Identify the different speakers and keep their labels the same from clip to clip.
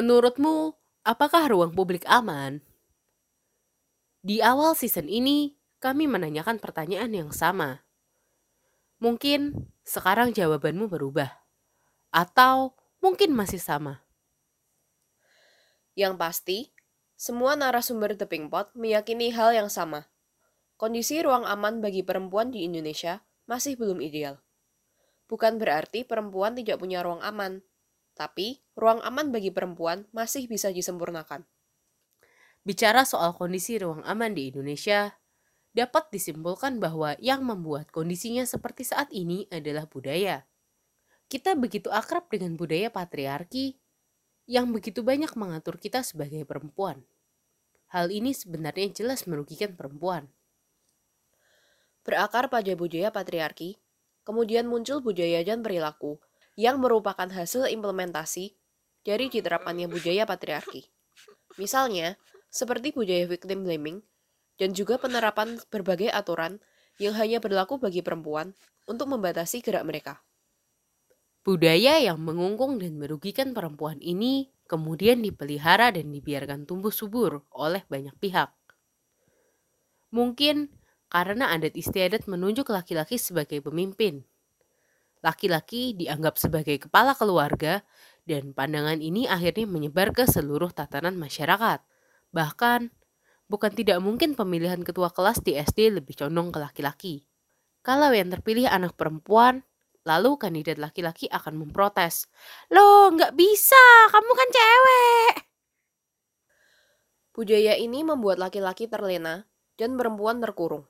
Speaker 1: Menurutmu, apakah ruang publik aman? Di awal season ini, kami menanyakan pertanyaan yang sama. Mungkin sekarang jawabanmu berubah, atau mungkin masih sama.
Speaker 2: Yang pasti, semua narasumber The Pink Pot meyakini hal yang sama. Kondisi ruang aman bagi perempuan di Indonesia masih belum ideal. Bukan berarti perempuan tidak punya ruang aman, tapi ruang aman bagi perempuan masih bisa disempurnakan.
Speaker 1: Bicara soal kondisi ruang aman di Indonesia, dapat disimpulkan bahwa yang membuat kondisinya seperti saat ini adalah budaya. Kita begitu akrab dengan budaya patriarki yang begitu banyak mengatur kita sebagai perempuan. Hal ini sebenarnya jelas merugikan perempuan.
Speaker 2: Berakar pada budaya patriarki, kemudian muncul budaya dan perilaku yang merupakan hasil implementasi dari diterapkannya budaya patriarki. Misalnya, seperti budaya victim blaming dan juga penerapan berbagai aturan yang hanya berlaku bagi perempuan untuk membatasi gerak mereka.
Speaker 1: Budaya yang mengungkung dan merugikan perempuan ini kemudian dipelihara dan dibiarkan tumbuh subur oleh banyak pihak. Mungkin karena adat istiadat menunjuk laki-laki sebagai pemimpin, laki-laki dianggap sebagai kepala keluarga, dan pandangan ini akhirnya menyebar ke seluruh tatanan masyarakat. Bahkan, bukan tidak mungkin pemilihan ketua kelas di SD lebih condong ke laki-laki. Kalau yang terpilih anak perempuan, lalu kandidat laki-laki akan memprotes. Loh, nggak bisa, kamu kan cewek.
Speaker 2: Budaya ini membuat laki-laki terlena dan perempuan terkurung.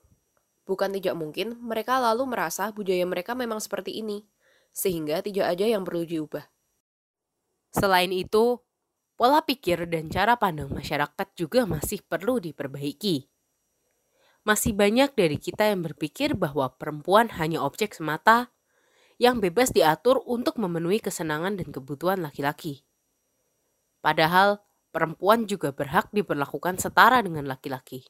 Speaker 2: Bukan tidak mungkin mereka lalu merasa budaya mereka memang seperti ini, sehingga tidak ada yang perlu diubah.
Speaker 1: Selain itu, pola pikir dan cara pandang masyarakat juga masih perlu diperbaiki. Masih banyak dari kita yang berpikir bahwa perempuan hanya objek semata yang bebas diatur untuk memenuhi kesenangan dan kebutuhan laki-laki. Padahal, perempuan juga berhak diperlakukan setara dengan laki-laki.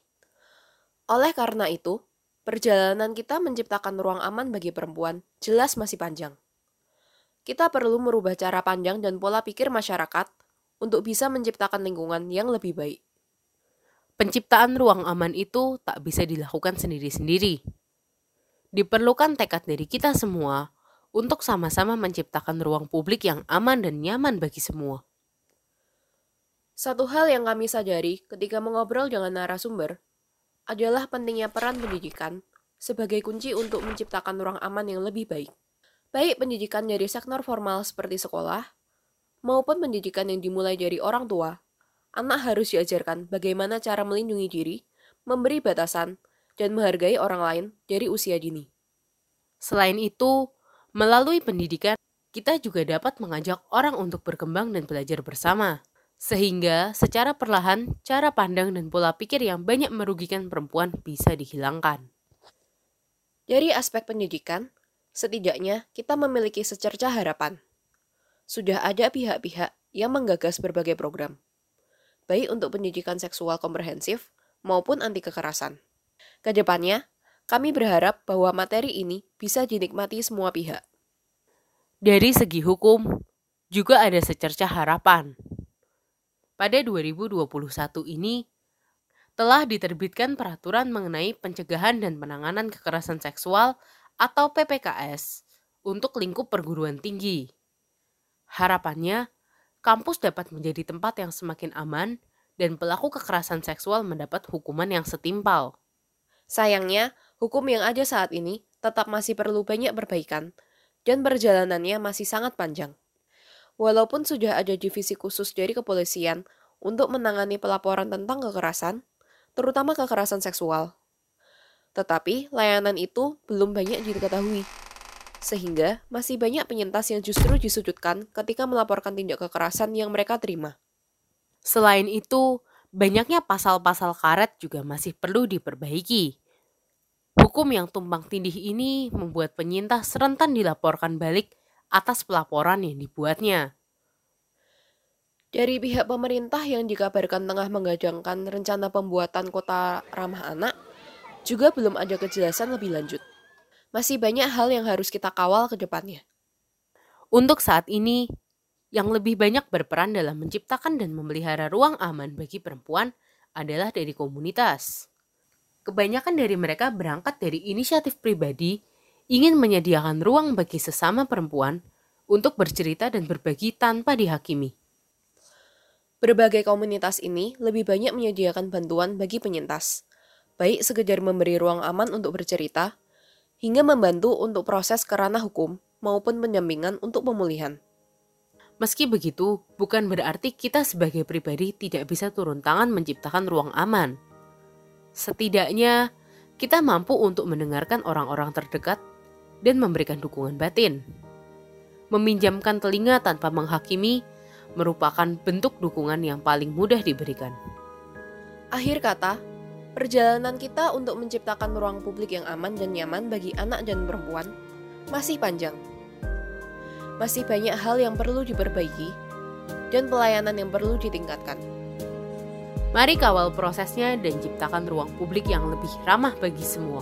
Speaker 2: Oleh karena itu, perjalanan kita menciptakan ruang aman bagi perempuan jelas masih panjang. Kita perlu merubah cara pandang dan pola pikir masyarakat untuk bisa menciptakan lingkungan yang lebih baik.
Speaker 1: Penciptaan ruang aman itu tak bisa dilakukan sendiri-sendiri. Diperlukan tekad dari kita semua untuk sama-sama menciptakan ruang publik yang aman dan nyaman bagi semua.
Speaker 2: Satu hal yang kami sadari ketika mengobrol dengan narasumber adalah pentingnya peran pendidikan sebagai kunci untuk menciptakan ruang aman yang lebih baik. Baik pendidikan dari sektor formal seperti sekolah, maupun pendidikan yang dimulai dari orang tua, anak harus diajarkan bagaimana cara melindungi diri, memberi batasan, dan menghargai orang lain dari usia dini.
Speaker 1: Selain itu, melalui pendidikan, kita juga dapat mengajak orang untuk berkembang dan belajar bersama. Sehingga secara perlahan cara pandang dan pola pikir yang banyak merugikan perempuan bisa dihilangkan.
Speaker 2: Dari aspek pendidikan, setidaknya kita memiliki secerca harapan. Sudah ada pihak-pihak yang menggagas berbagai program, baik untuk pendidikan seksual komprehensif maupun anti kekerasan. Ke depannya, kami berharap bahwa materi ini bisa dinikmati semua pihak.
Speaker 1: Dari segi hukum, juga ada secerca harapan pada 2021 ini telah diterbitkan peraturan mengenai pencegahan dan penanganan kekerasan seksual atau PPKS untuk lingkup perguruan tinggi. Harapannya, kampus dapat menjadi tempat yang semakin aman dan pelaku kekerasan seksual mendapat hukuman yang setimpal.
Speaker 2: Sayangnya, hukum yang ada saat ini tetap masih perlu banyak perbaikan dan perjalanannya masih sangat panjang. Walaupun sudah ada divisi khusus dari kepolisian untuk menangani pelaporan tentang kekerasan, terutama kekerasan seksual. Tetapi layanan itu belum banyak diketahui, sehingga masih banyak penyintas yang justru disudutkan ketika melaporkan tindak kekerasan yang mereka terima.
Speaker 1: Selain itu, banyaknya pasal-pasal karet juga masih perlu diperbaiki. Hukum yang tumpang tindih ini membuat penyintas rentan dilaporkan balik atas pelaporan yang dibuatnya.
Speaker 2: Dari pihak pemerintah yang dikabarkan tengah menggadangkan rencana pembuatan kota ramah anak, juga belum ada kejelasan lebih lanjut. Masih banyak hal yang harus kita kawal ke depannya.
Speaker 1: Untuk saat ini, yang lebih banyak berperan dalam menciptakan dan memelihara ruang aman bagi perempuan adalah dari komunitas. Kebanyakan dari mereka berangkat dari inisiatif pribadi, ingin menyediakan ruang bagi sesama perempuan untuk bercerita dan berbagi tanpa dihakimi.
Speaker 2: Berbagai komunitas ini lebih banyak menyediakan bantuan bagi penyintas, baik sekedar memberi ruang aman untuk bercerita, hingga membantu untuk proses kerana hukum maupun pendampingan untuk pemulihan.
Speaker 1: Meski begitu, bukan berarti kita sebagai pribadi tidak bisa turun tangan menciptakan ruang aman. Setidaknya, kita mampu untuk mendengarkan orang-orang terdekat dan memberikan dukungan batin. Meminjamkan telinga tanpa menghakimi merupakan bentuk dukungan yang paling mudah diberikan.
Speaker 2: Akhir kata, perjalanan kita untuk menciptakan ruang publik yang aman dan nyaman bagi anak dan perempuan masih panjang masih banyak hal yang perlu diperbaiki dan pelayanan yang perlu ditingkatkan.
Speaker 1: Mari kawal prosesnya dan ciptakan ruang publik yang lebih ramah bagi semua.